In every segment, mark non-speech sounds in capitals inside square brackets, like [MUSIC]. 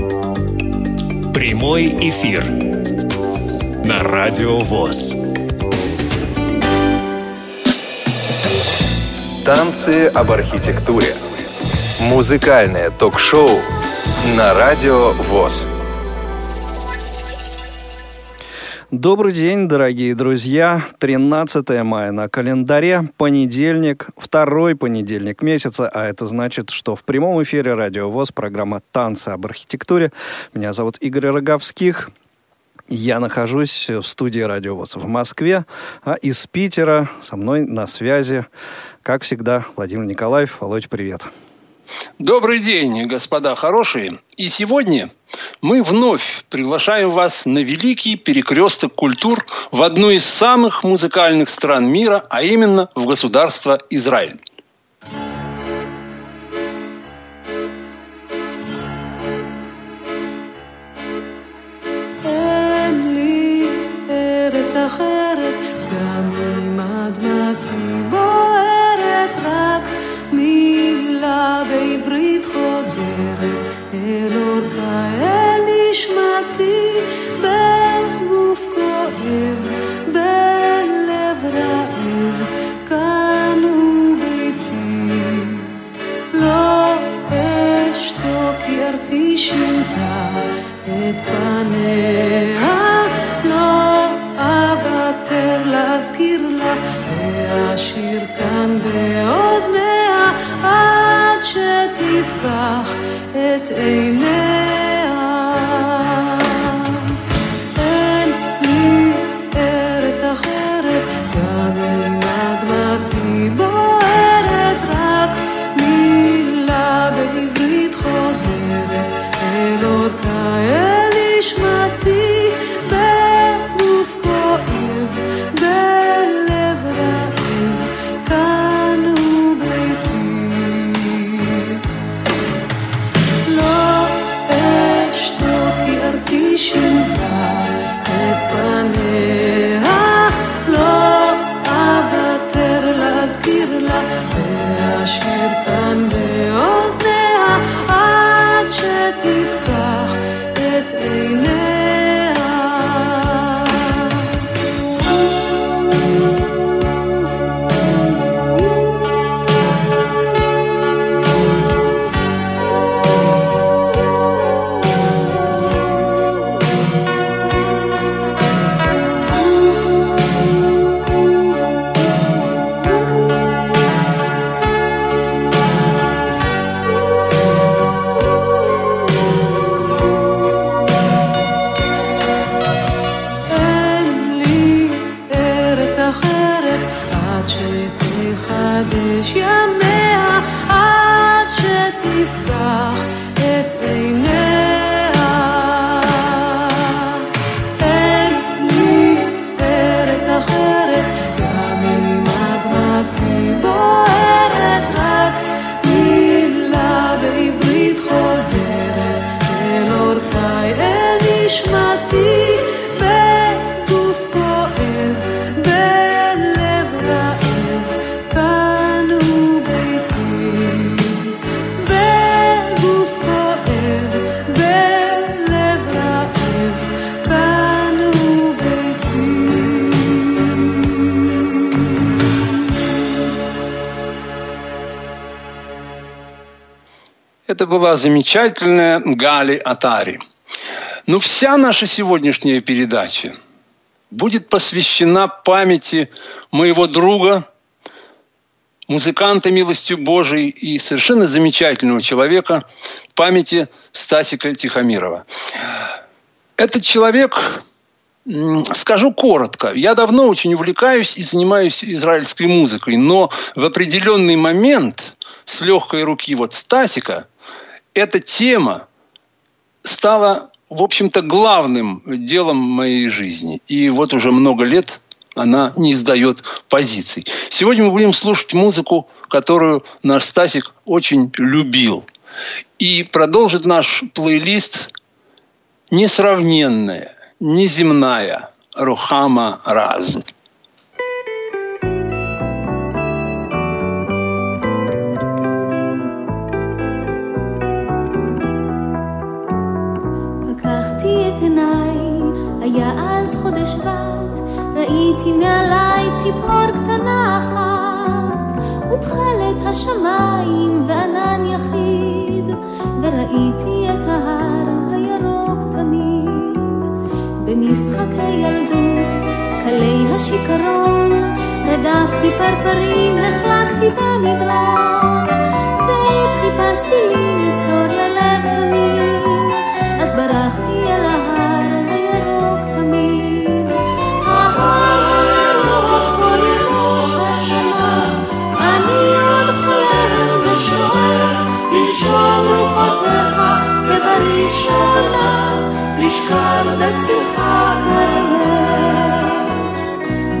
Прямой эфир на Радио ВОЗ. Танцы об архитектуре. Музыкальное ток-шоу на Радио ВОЗ. Добрый день, дорогие друзья. 13 мая на календаре, понедельник, второй понедельник месяца, а это значит, что в прямом эфире Радио ВОЗ программа «Танцы об архитектуре». Меня зовут Игорь Роговских. Я нахожусь в студии Радио ВОЗ в Москве, а из Питера со мной на связи, как всегда, Владимир Николаев. Володь, привет. Привет. Добрый день, господа хорошие. И сегодня мы вновь приглашаем вас на великий перекресток культур в одну из самых музыкальных стран мира, а именно в государство Израиль. נשמתי בגוף כואב, בלב רעב, כאן הוא ביתי. לא אשתוק כי ארצי שינתה את פניה, לא אוותר להזכיר לה, ואשיר כאן באוזניה עד שתפקח את עיניה. Была замечательная Гали Атари. Но вся наша сегодняшняя передача будет посвящена памяти моего друга, музыканта милостью Божией и совершенно замечательного человека, памяти Стасика Тихомирова. Этот человек, скажу коротко, я давно очень увлекаюсь и занимаюсь израильской музыкой, но в определенный момент с легкой руки вот Стасика эта тема стала, в общем-то, главным делом моей жизни. И вот уже много лет она не издает позиций. Сегодня мы будем слушать музыку, которую наш Стасик очень любил. И продолжит наш плейлист несравненная, неземная Рухама Раз. היה אז חודש שבט, ראיתי מעליי ציפור קטנה אחת, ותכלת השמיים וענן יחיד, וראיתי את ההר הירוק תמיד. במשחקי ילדות, קלי השיכרון, רדפתי פרפרים, החלקתי במדרון, ועת חיפשתי לי בצלך כרמל.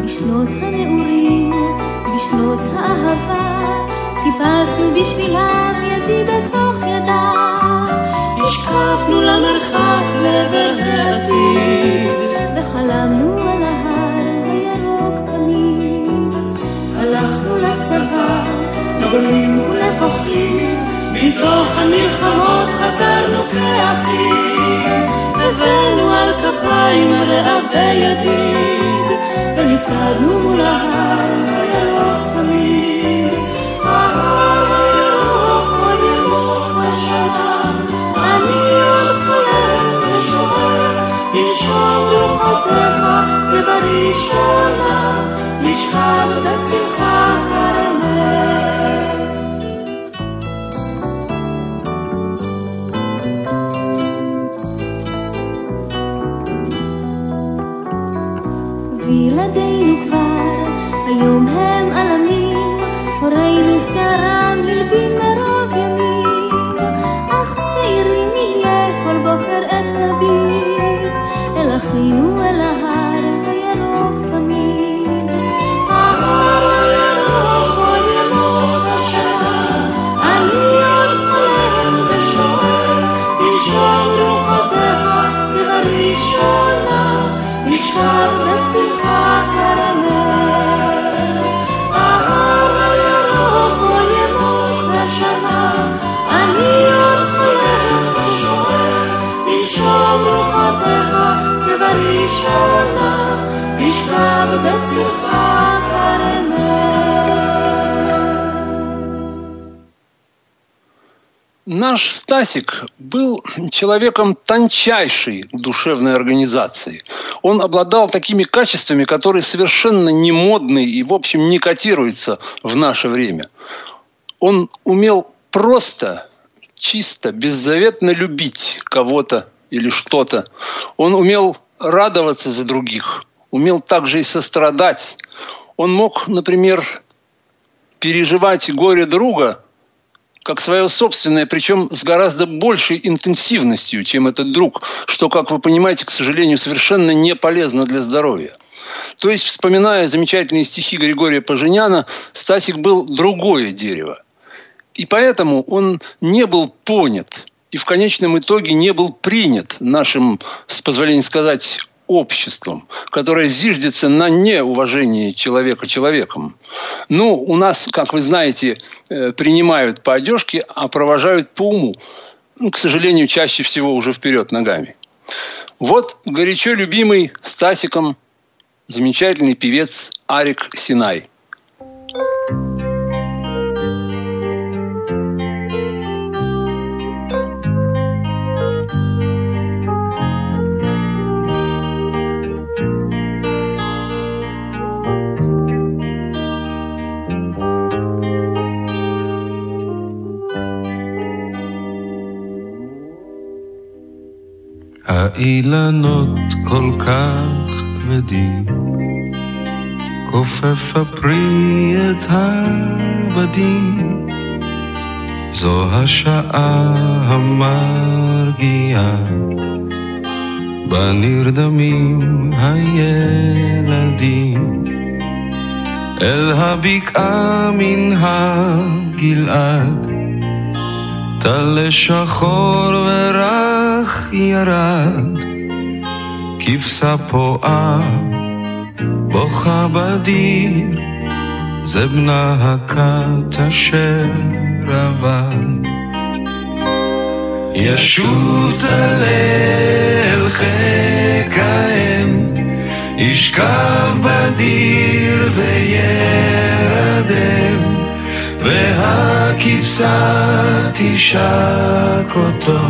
בשנות הנעורים, בשנות האהבה, טיפסנו בשבילם ידי בתוך ידה. השקפנו למרחק לעבר העתיד, וחלמנו על ההר הירוק תמיד. הלכנו לצבא, גדולים ונבוכים, מתוך המלחמות חזרנו כאחים. הבאנו על כפיים רעבי ידיד, ונפרדנו מול ההר הירוק תמיד. ההר הירוק כל ירוק השנה, אני עוד חולם ושואל, תנשום רוחותיך כבראשונה, לשכב בצלך כרמל. Стасик был человеком тончайшей душевной организации. Он обладал такими качествами, которые совершенно не модны и, в общем, не котируются в наше время. Он умел просто, чисто, беззаветно любить кого-то или что-то. Он умел радоваться за других, умел также и сострадать. Он мог, например, переживать горе друга как свое собственное, причем с гораздо большей интенсивностью, чем этот друг, что, как вы понимаете, к сожалению, совершенно не полезно для здоровья. То есть, вспоминая замечательные стихи Григория Поженяна, Стасик был другое дерево. И поэтому он не был понят и в конечном итоге не был принят нашим, с позволения сказать, обществом, которое зиждется на неуважении человека человеком. Ну, у нас, как вы знаете, э, принимают по одежке, а провожают по уму. Ну, к сожалению, чаще всего уже вперед ногами. Вот горячо любимый Стасиком замечательный певец Арик Синай. האילנות כל כך כבדים, כופף הפרי את הבדים, זו השעה המרגיעה, בה נרדמים הילדים, אל הבקעה מן הגלעד, טל שחור ורך ירד, כבשה פועה, בוכה בדיר, זה בנה הכת אשר עבד. ישוט הלל חיק האם, ישכב בדיר וירדם, והכבשה תשק אותו,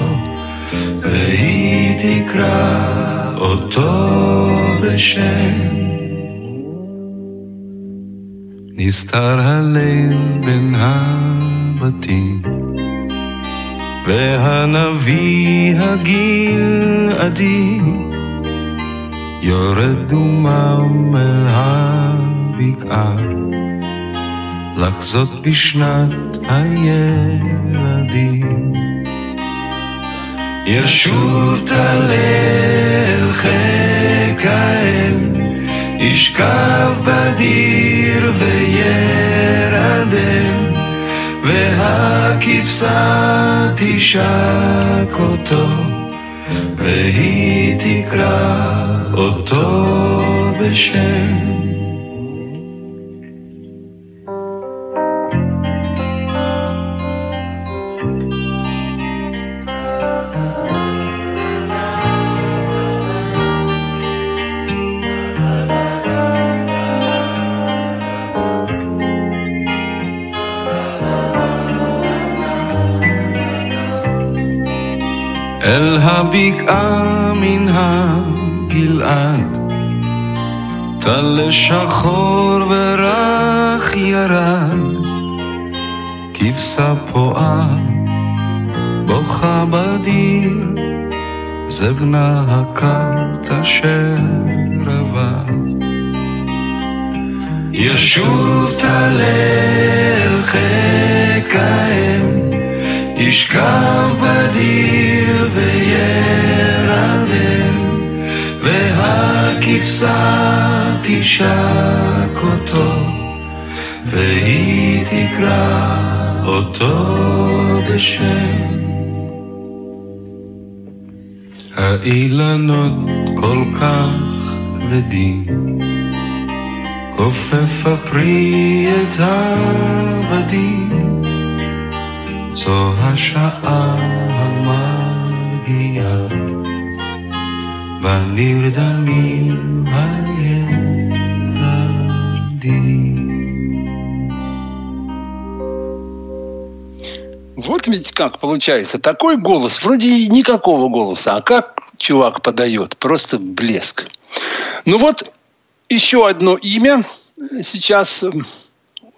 והיא תקרא אותו בשם. נסתר הליל בין הבתים, והנביא הגלעדי יורד דומם אל הבקעה, לחזות בשנת הילדים. ישוב טל אל חיק האם, ישכב בדיר וירדם, והכבשה תשק אותו, והיא תקרא אותו בשם. אל הבקעה מן הגלעד, טל שחור ורך ירד, כבשה פועה, בוכה בדיר, זה בנה הכת אשר עבד. ישוב טל אל חיק האם, ישכב בדיר וירדם, והכבשה תשק אותו, והיא תקרא אותו בשם. האילנות כל כך כבדים, כופף הפרי את הבדים. זו השעה המגיעה, בנרדמים הילדים. Вот ведь как получается. Такой голос, вроде и никакого голоса, а как чувак подает, просто блеск. Ну вот, еще одно имя сейчас.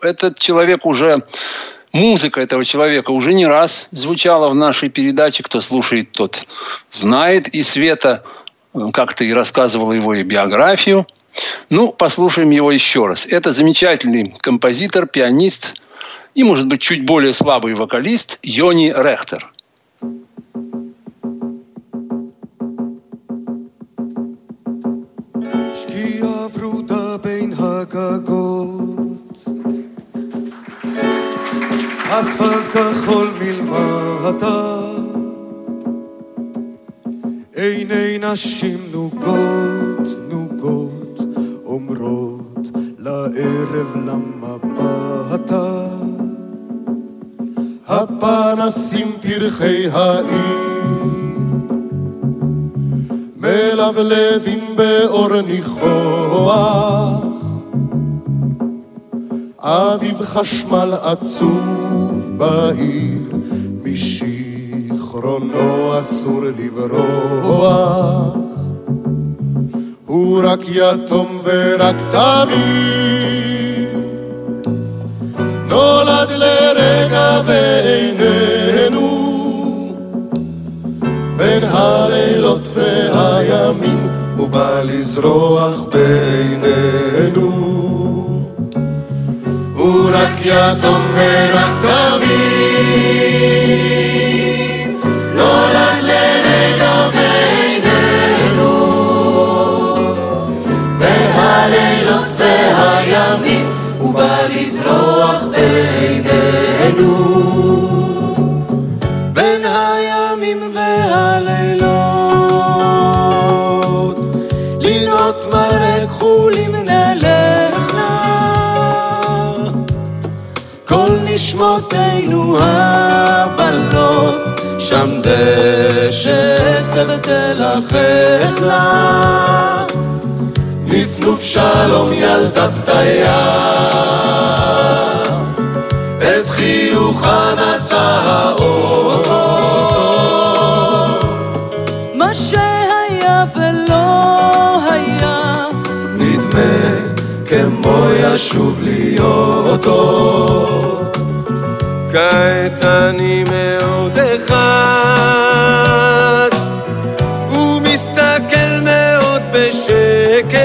Этот человек уже, Музыка этого человека уже не раз звучала в нашей передаче. Кто слушает, тот знает. И Света э, как-то и рассказывала его и биографию. Ну, послушаем его еще раз. Это замечательный композитор, пианист и, может быть, чуть более слабый вокалист Йони Рехтер. Skia vruta bein hakago אספלט כחול מלמטה עיני נשים נוגות נוגות אומרות לערב למבטה. הפנסים פרחי העיר מלבלבים באור ניחוח. אביב חשמל עצוב בהיר משיכרונו אסור לברוח. הוא רק יתום ורק תמים. נולד לרגע ואיננו. בין הלילות והימים הוא בא לזרוח בינינו הוא רק יתום ורק תמים נולד לרגע ואיננו בין הלילות והימים הוא בא לזרוח בינינו בין הימים והלילות לינות מרק חולים נשמותינו הבנות שם דשא סבט תלחך לה נפנוף שלום ילדה פתיה. את חיוכה נשא האור. מה שהיה ולא היה, נדמה כמו ישוב להיות עוד כעת אני מאוד אחד ומסתכל מאוד בשקט.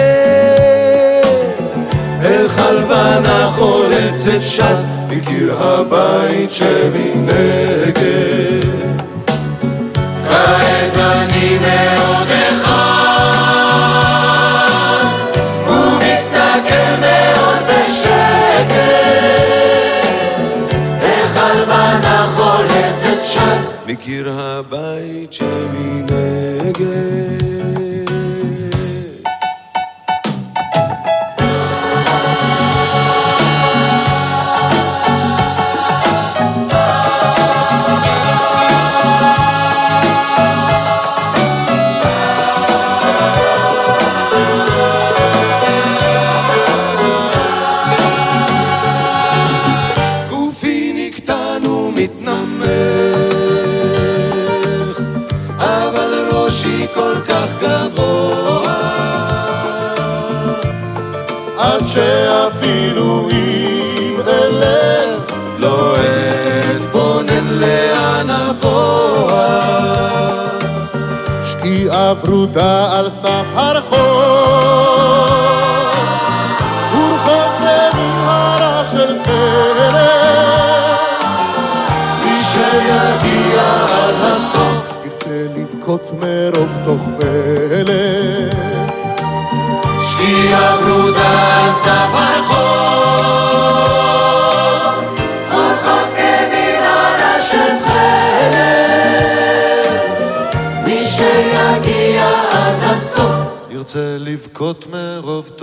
אל חלבנה חולצת שד מקיר הבית שמנגד. כעת אני מאוד מקיר הבית שמנגד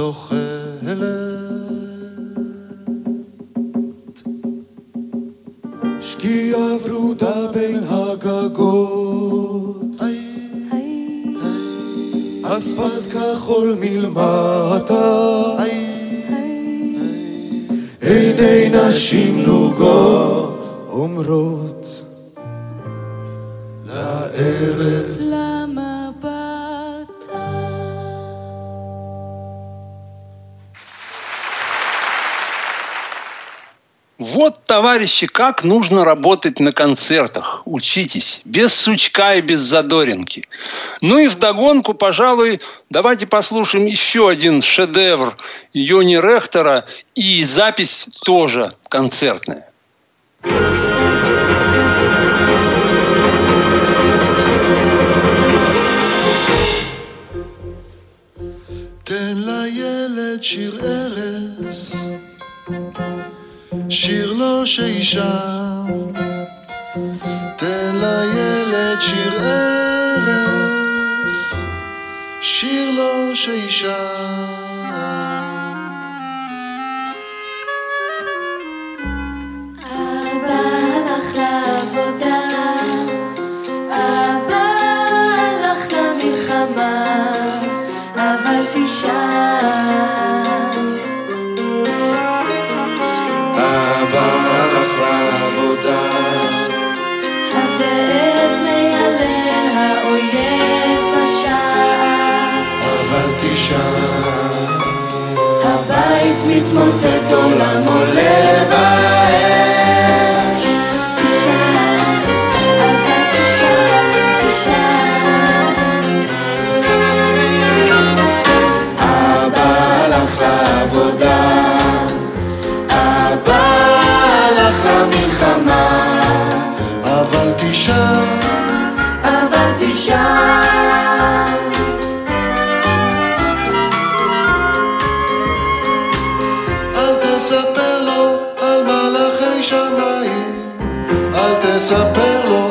antoja Вот, товарищи, как нужно работать на концертах. Учитесь. Без сучка и без задоринки. Ну и вдогонку, пожалуй, давайте послушаем еще один шедевр Йони Рехтера. И запись тоже концертная. תן לילד שיר ארס, שיר לו שישר. תן לילד שיר ארס, שיר לו שישר. מתמוטט, עולם עולה באש. תשאל, אבל תשאל, תשאל. אבא הלך לעבודה, אבא הלך למלחמה, אבל תשאל, אבל תשאל. começa pelo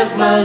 Of mal.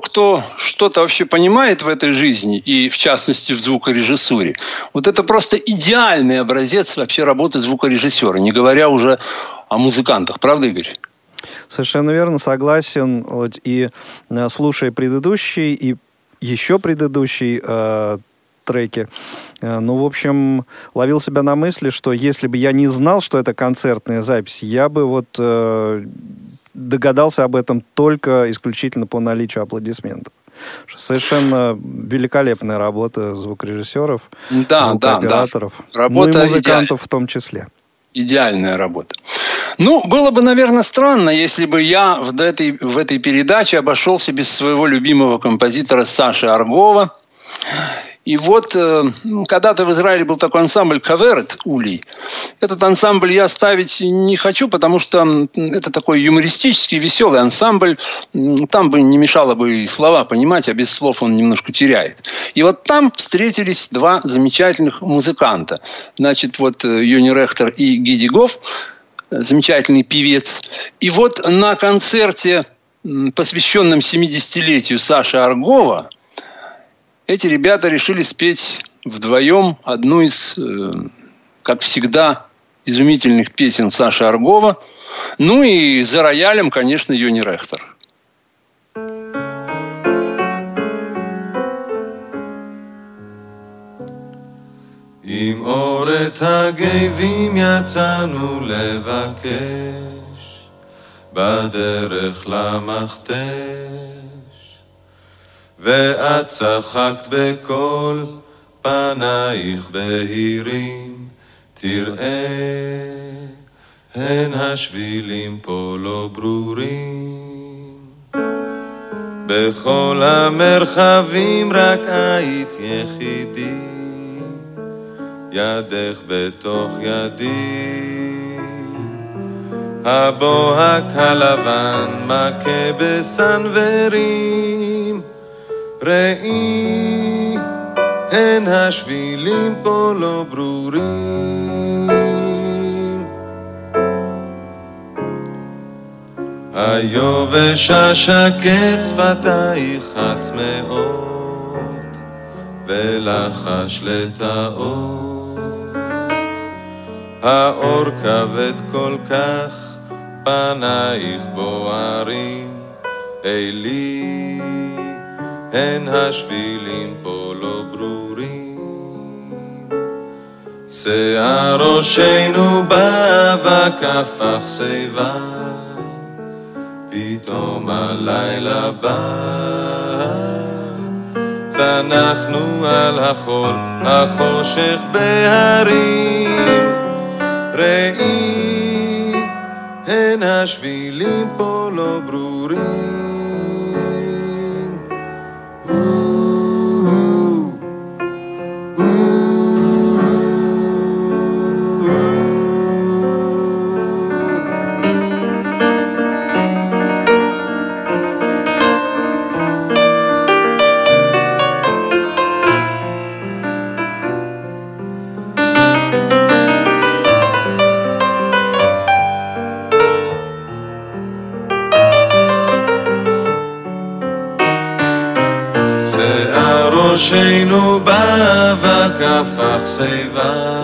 Кто что-то вообще понимает в этой жизни, и в частности в звукорежиссуре, вот это просто идеальный образец вообще работы звукорежиссера, не говоря уже о музыкантах. Правда, Игорь? Совершенно верно, согласен. Вот, и э, слушая предыдущий и еще предыдущий э, треки, э, ну, в общем, ловил себя на мысли, что если бы я не знал, что это концертная запись, я бы вот э, догадался об этом только исключительно по наличию аплодисментов. Совершенно великолепная работа звукорежиссеров, Да, да, да. звукооператоров, Работа ну и музыкантов в том числе. Идеальная работа. Ну, было бы, наверное, странно, если бы я в этой, в этой передаче обошелся без своего любимого композитора Саши Аргова. И вот э, когда-то в Израиле был такой ансамбль «Каверет» Улей. Этот ансамбль я ставить не хочу, потому что это такой юмористический, веселый ансамбль. Там бы не мешало бы и слова понимать, а без слов он немножко теряет. И вот там встретились два замечательных музыканта. Значит, вот э, Юни Рехтер и Гиди Гофф, э, замечательный певец. И вот на концерте, посвященном 70-летию Саши Аргова, эти ребята решили спеть вдвоем одну из, э, как всегда, изумительных песен Саши Аргова. Ну и за роялем, конечно, Юни Рехтер. עם אור את הגבים יצאנו לבקש, בדרך למכתש, ואת צחקת בקול פנייך בהירים, תראה, הן השבילים פה לא ברורים. בכל המרחבים רק היית יחידי. ידך בתוך ידי. הבוהק הלבן מכה בסנוורים, ראי, הן השבילים פה לא ברורים. היובש השקט שפתייך הצמאות, ולחש לטאות. האור כבד כל כך, פנייך בוערים, אלי, הן השבילים פה לא ברורים. שיער ראשנו באבק הפך שיבה, פתאום הלילה בא. צנחנו על החול, החושך בהרים. ראי, הן השבילים פה לא ברורים. באבק הפך שיבה,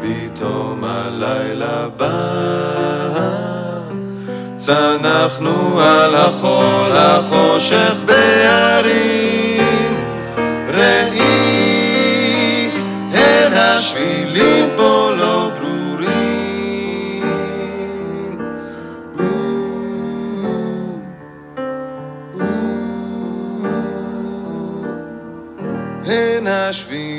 פתאום הלילה בא. צנחנו על החול החושך בהרים, ראי, הן השבילים פה nas vinhas.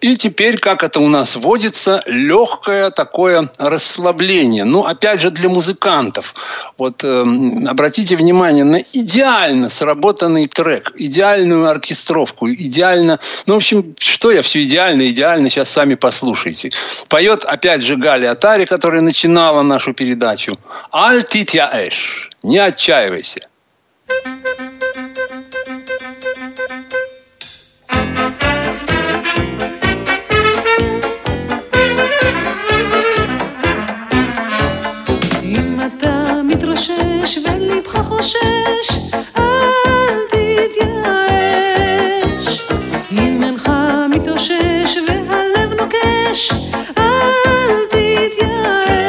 И теперь, как это у нас водится, легкое такое расслабление. Ну, опять же, для музыкантов. Вот эм, обратите внимание на идеально сработанный трек, идеальную оркестровку, идеально... Ну, в общем, что я все идеально, идеально, сейчас сами послушайте. Поет, опять же, Галя Атари, которая начинала нашу передачу. «Аль эш» – «Не отчаивайся». אם מתרושש ולבך חושש, אל תתייאש. אם אינך מתאושש והלב נוקש, אל תתייאש.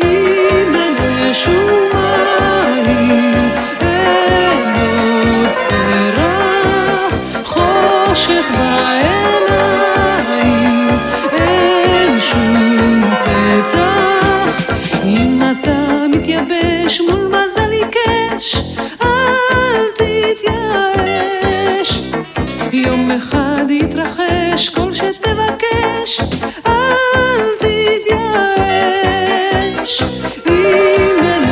אם אין אש אחד יתרחש כל שתבקש, אל תתייאש. אם אין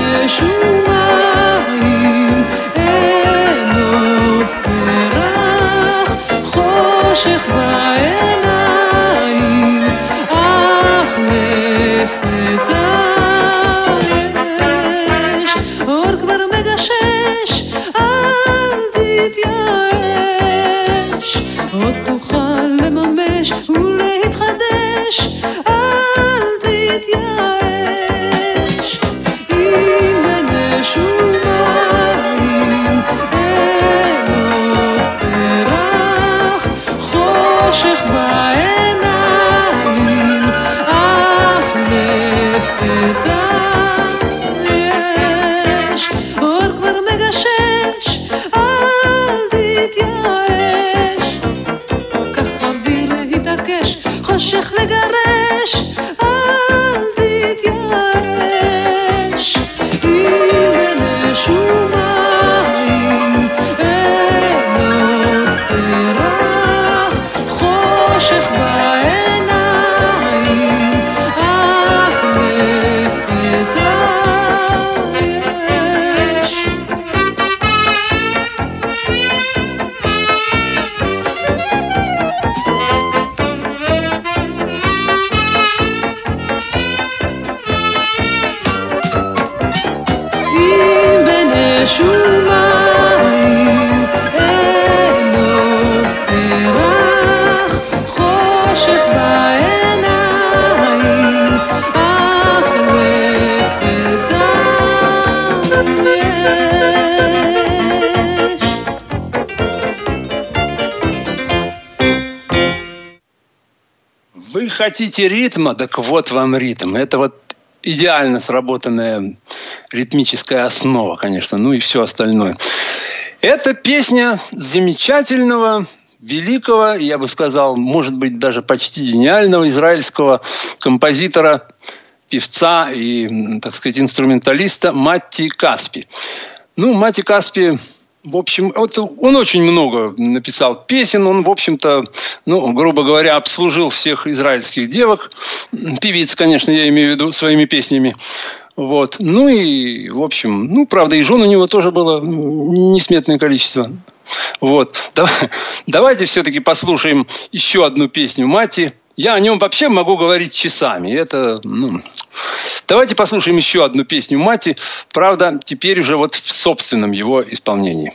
Вы хотите ритма, так вот вам ритм. Это вот идеально сработанная ритмическая основа, конечно, ну и все остальное. Это песня замечательного, великого, я бы сказал, может быть, даже почти гениального израильского композитора, певца и, так сказать, инструменталиста Матти Каспи. Ну, Матти Каспи в общем, вот он очень много написал песен, он, в общем-то, ну, грубо говоря, обслужил всех израильских девок, певиц, конечно, я имею в виду, своими песнями. Вот. Ну и, в общем, ну, правда, и жен у него тоже было несметное количество. Вот. Давайте все-таки послушаем еще одну песню Мати. Я о нем вообще могу говорить часами. Это, ну... Давайте послушаем еще одну песню Мати. Правда, теперь уже вот в собственном его исполнении.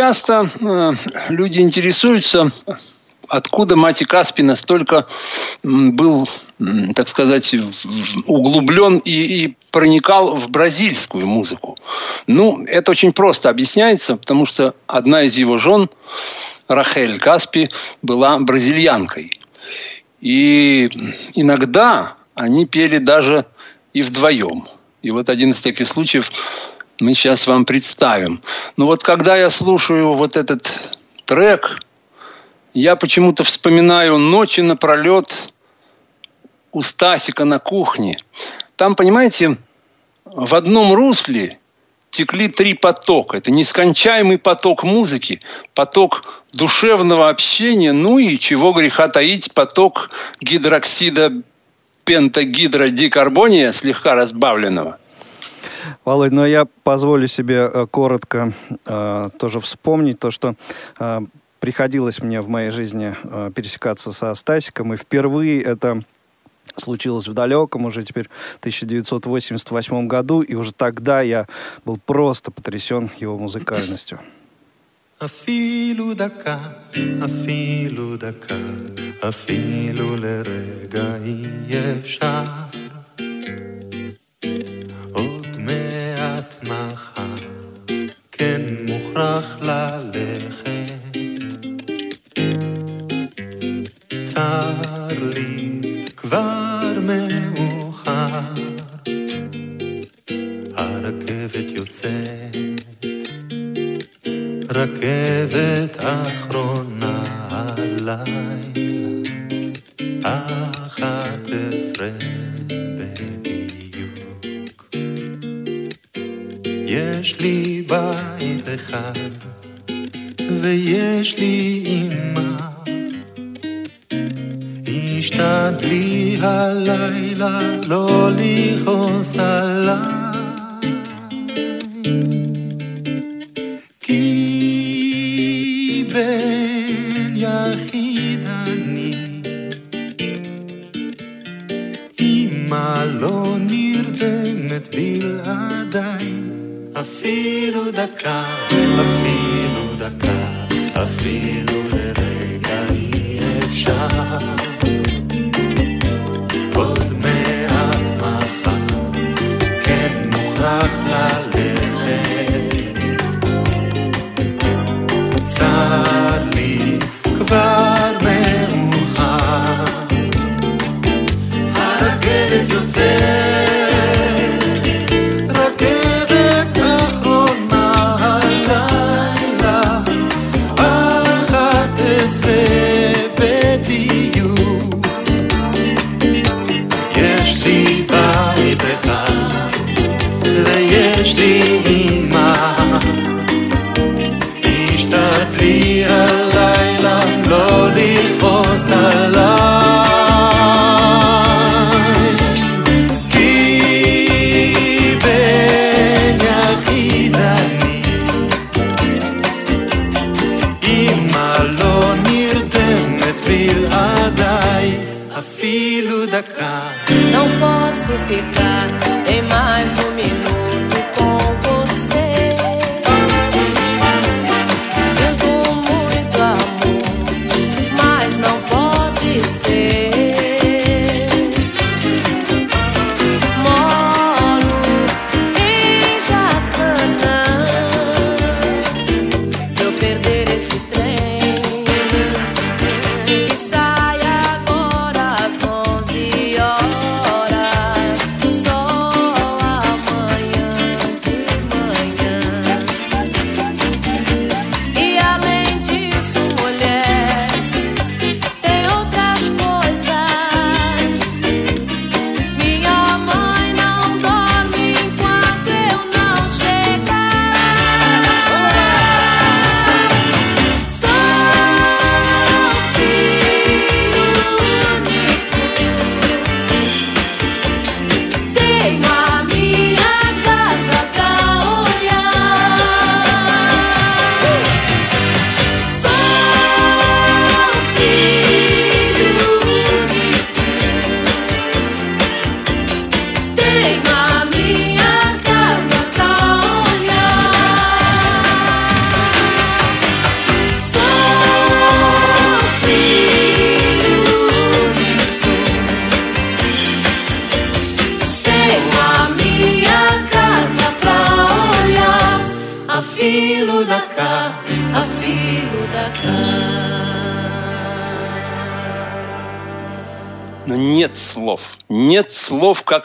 Часто э, люди интересуются, откуда Мати Каспи настолько был, так сказать, углублен и, и проникал в бразильскую музыку. Ну, это очень просто объясняется, потому что одна из его жен Рахель Каспи была бразильянкой. И иногда они пели даже и вдвоем. И вот один из таких случаев мы сейчас вам представим. Но вот когда я слушаю вот этот трек, я почему-то вспоминаю ночи напролет у Стасика на кухне. Там, понимаете, в одном русле текли три потока. Это нескончаемый поток музыки, поток душевного общения, ну и чего греха таить, поток гидроксида пентагидродикарбония, слегка разбавленного. Володь, но я позволю себе э, коротко э, тоже вспомнить то, что э, приходилось мне в моей жизни э, пересекаться со Стасиком, и впервые это случилось в далеком уже теперь 1988 году, и уже тогда я был просто потрясен его музыкальностью. A filo da cá, a filo da cá, a filo le regaie char. מוכרח ללכת. צר לי, כבר מאוחר, הרכבת יוצאת. רכבת אחרונה הלילה, יש לי בית אחד, ויש לי אמא. השתדלי הלילה לא לכעוס עליי. אפילו דקה, אפילו דקה, אפילו לרגע אי אפשר. עוד מעט מחר, כן מוכרח Steve.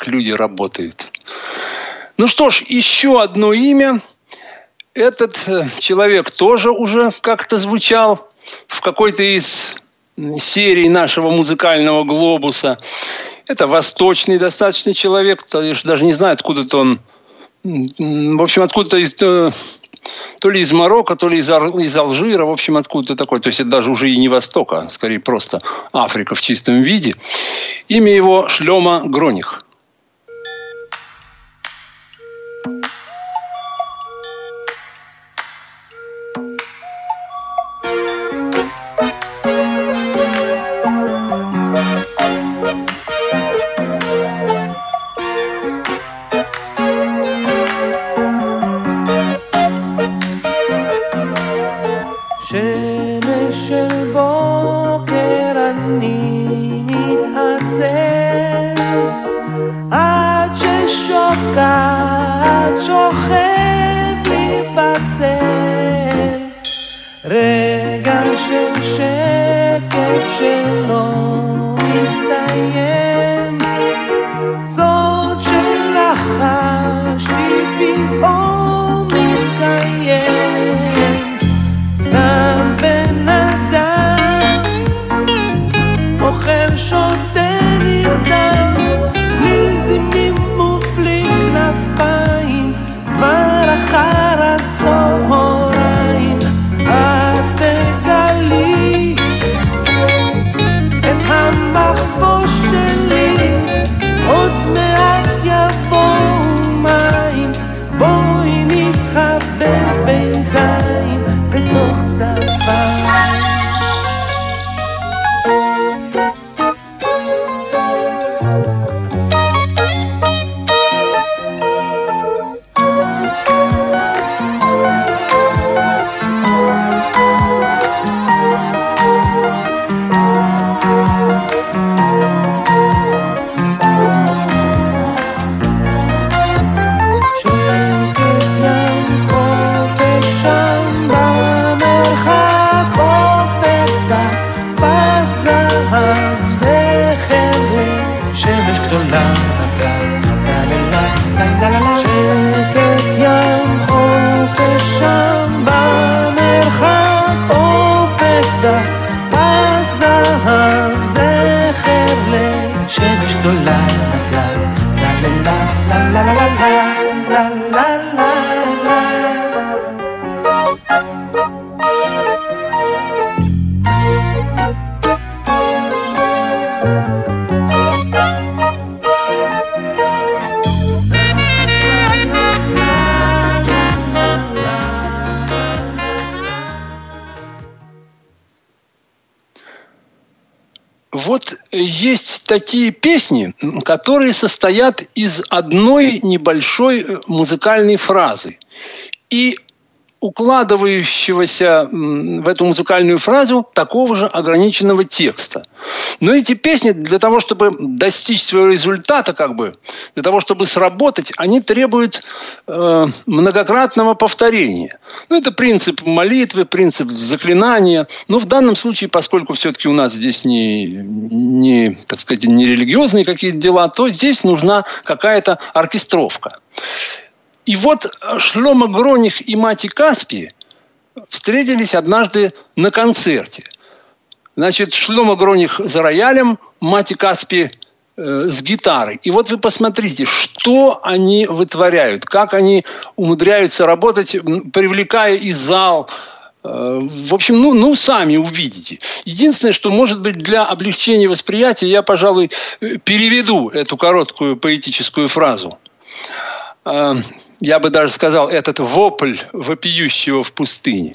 Люди работают. Ну что ж, еще одно имя. Этот э, человек тоже уже как-то звучал в какой-то из серий нашего музыкального глобуса. Это восточный достаточно человек, даже не знаю, откуда-то он, в общем, откуда-то из, э, то ли из Марокко, то ли из, из Алжира, в общем, откуда-то такой. То есть это даже уже и не Восток, а скорее просто Африка в чистом виде. Имя его Шлема Гроних. Песни, которые состоят из одной небольшой э, музыкальной фразы. И укладывающегося в эту музыкальную фразу такого же ограниченного текста. Но эти песни для того, чтобы достичь своего результата, как бы, для того, чтобы сработать, они требуют э, многократного повторения. Ну, это принцип молитвы, принцип заклинания. Но в данном случае, поскольку все-таки у нас здесь не, не так сказать, не религиозные какие-то дела, то здесь нужна какая-то оркестровка. И вот Шлома Гроних и Мати Каспи встретились однажды на концерте. Значит, Шлома Гроних за роялем, Мати Каспи э, с гитарой. И вот вы посмотрите, что они вытворяют, как они умудряются работать, привлекая и зал, э, в общем, ну, ну, сами увидите. Единственное, что, может быть, для облегчения восприятия я, пожалуй, э, переведу эту короткую поэтическую фразу. Эм, я бы даже сказал, этот вопль вопиющего в пустыне.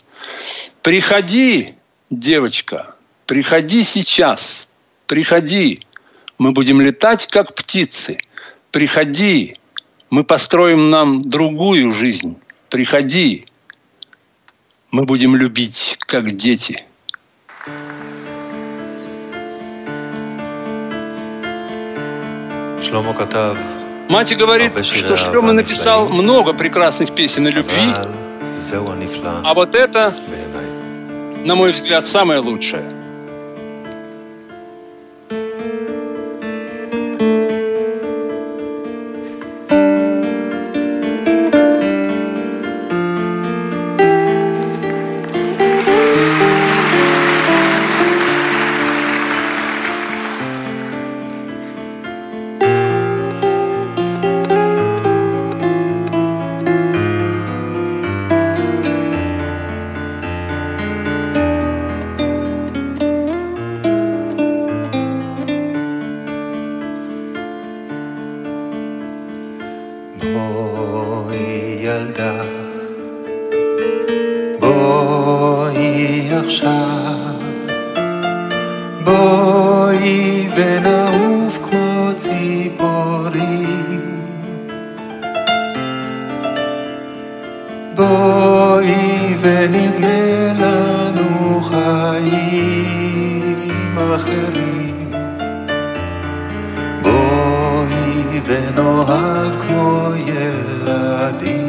Приходи, девочка, приходи сейчас, приходи, мы будем летать, как птицы. Приходи, мы построим нам другую жизнь. Приходи, мы будем любить, как дети. Шломо катав Мать говорит, что Шлема написал много прекрасных песен о любви, а вот это, на мой взгляд, самое лучшее. ונאהב כמו ילדים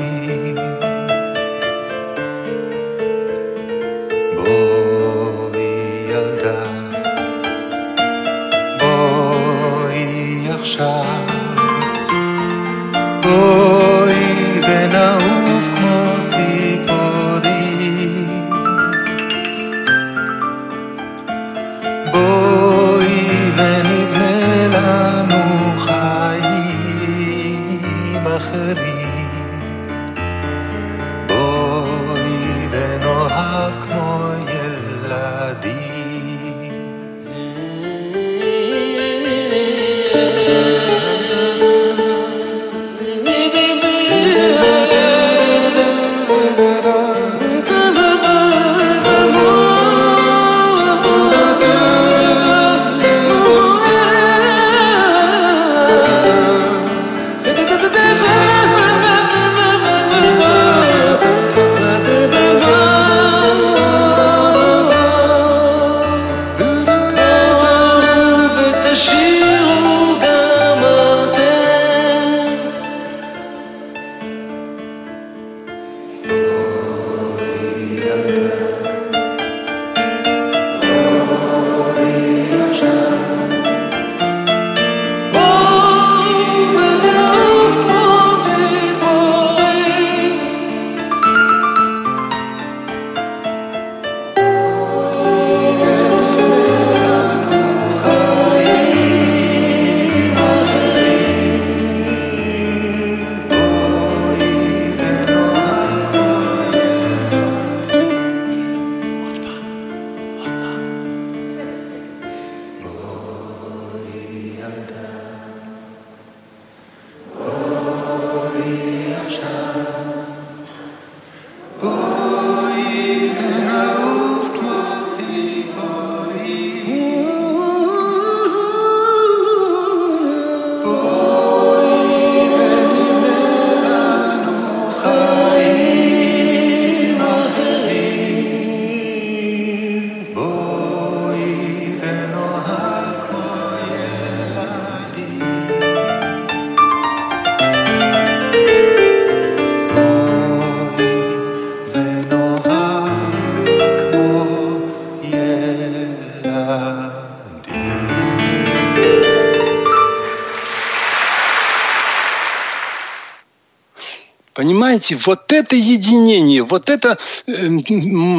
Понимаете, вот это единение, вот это э, м,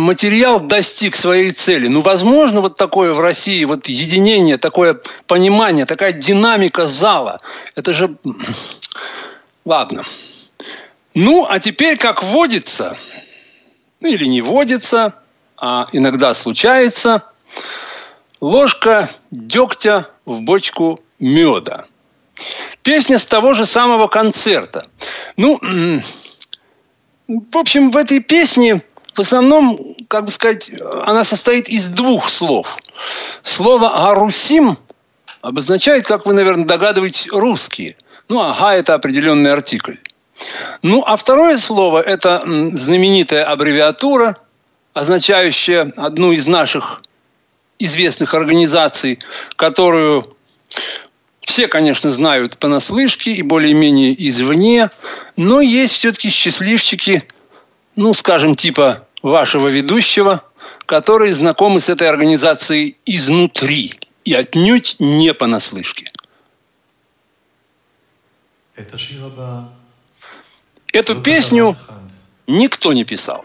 материал достиг своей цели. Ну, возможно, вот такое в России, вот единение, такое понимание, такая динамика зала. Это же... Ладно. Ну, а теперь, как водится, ну или не водится, а иногда случается, ложка дегтя в бочку меда. Песня с того же самого концерта. Ну, [CLEARS THROAT] в общем, в этой песне в основном, как бы сказать, она состоит из двух слов. Слово «арусим» обозначает, как вы, наверное, догадываетесь, русские. Ну, ага, это определенный артикль. Ну, а второе слово – это знаменитая аббревиатура, означающая одну из наших известных организаций, которую все, конечно, знают понаслышке и более-менее извне, но есть все-таки счастливчики, ну, скажем, типа вашего ведущего, которые знакомы с этой организацией изнутри и отнюдь не понаслышке. Эту песню никто не писал.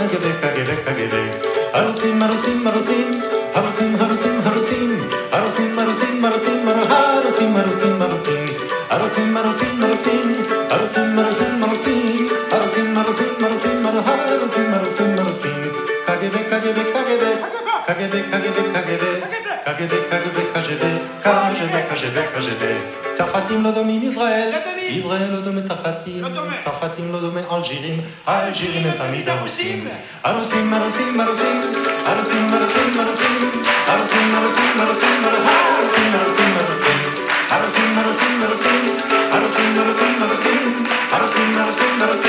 הגבק הגבק הגבק הרוסים הרוסים הרוסים הרוסים הרוסים הרוסים הרוסים הרוסים הרוסים הרוסים הרוסים הרוסים Arasın arasın arasın arasın arasın arasın arasın arasın arasın arasın arasın arasın KGB KGB KGB KGB KGB KGB KGB KGB KGB KGB KGB KGB צרפתים לא דומים ישראל, ישראל לא דומה צרפתים, צרפתים לא דומה אלג'ירים, האלג'ירים הם תמיד הרוסים. הרוסים, הרוסים, הרוסים, הרוסים, הרוסים, הרוסים, הרוסים, הרוסים, הרוסים, הרוסים, הרוסים, הרוסים, הרוסים. I don't see, I don't see, I don't see, I don't see, I don't see, I don't see, I don't see, I don't see.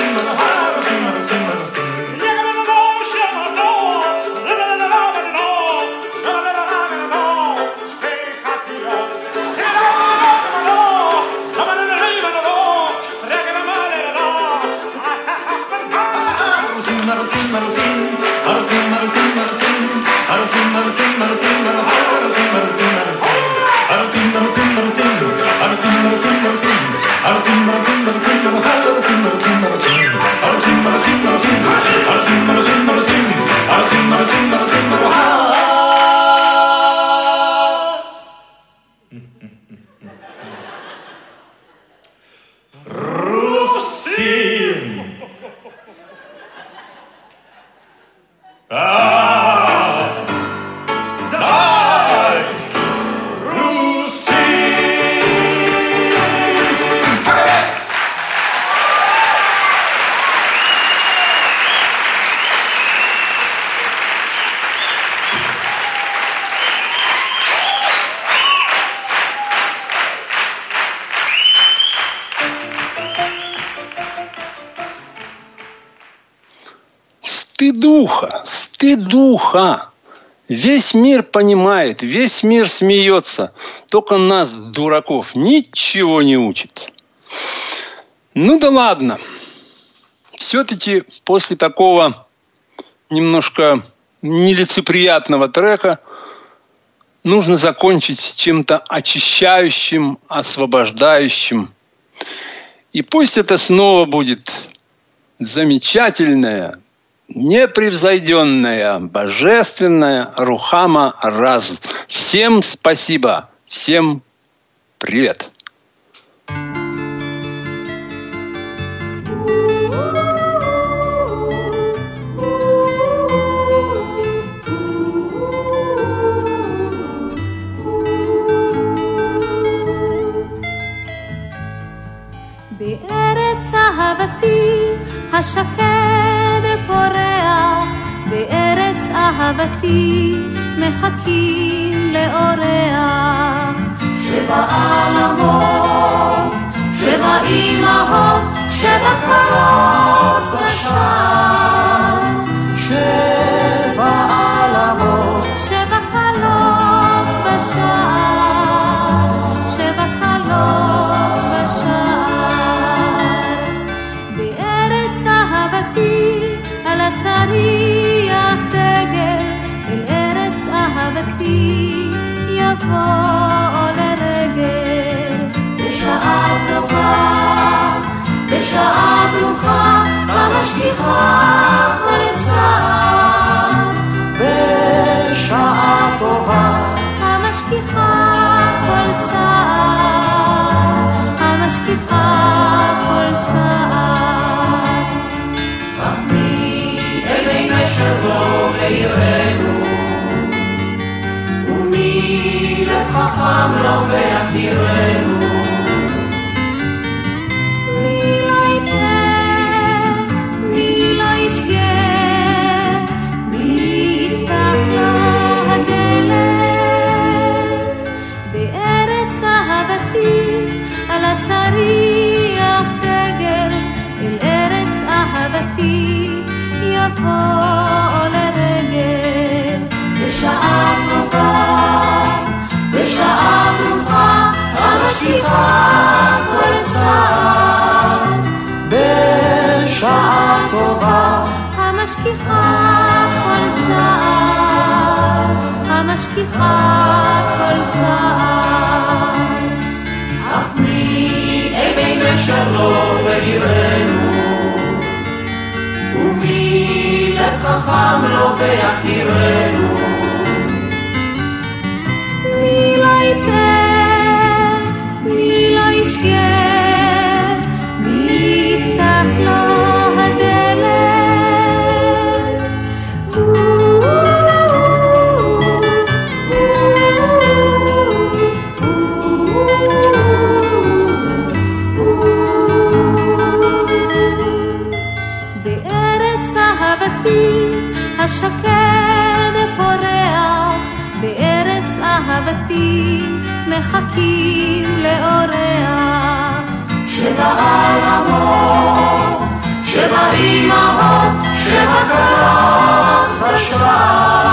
Весь мир понимает, весь мир смеется. Только нас, дураков, ничего не учит. Ну да ладно. Все-таки после такого немножко нелицеприятного трека нужно закончить чем-то очищающим, освобождающим. И пусть это снова будет замечательная, непревзойденная, божественная Рухама Раз. Всем спасибо, всем привет. בארץ אהבתי השקד פורח, בארץ אהבתי מחכים לאורח. שבע עלמות, שבע אמהות, שבע קרות בשער. שבע עלמות, שבע קלות בשער. שבע קלות בשער. בארץ אהבתי על הצריח אהבתי יבוא לרגל. בשעה טובה, בשעה ברוכה, המשגיחה כל צער. בשעה טובה, המשגיחה כל צער. המשגיחה כל צער. אך מי אלי נשר לו ויראנו, לב חכם לו ויכירנו. שכחת כל צעד, אך מי אבין בשלום ויראנו, ומי לב חכם לו לא ויכירנו. הבתים מחכים לאורח. שבעלמות, שבאימהות, שבקרות בשבט.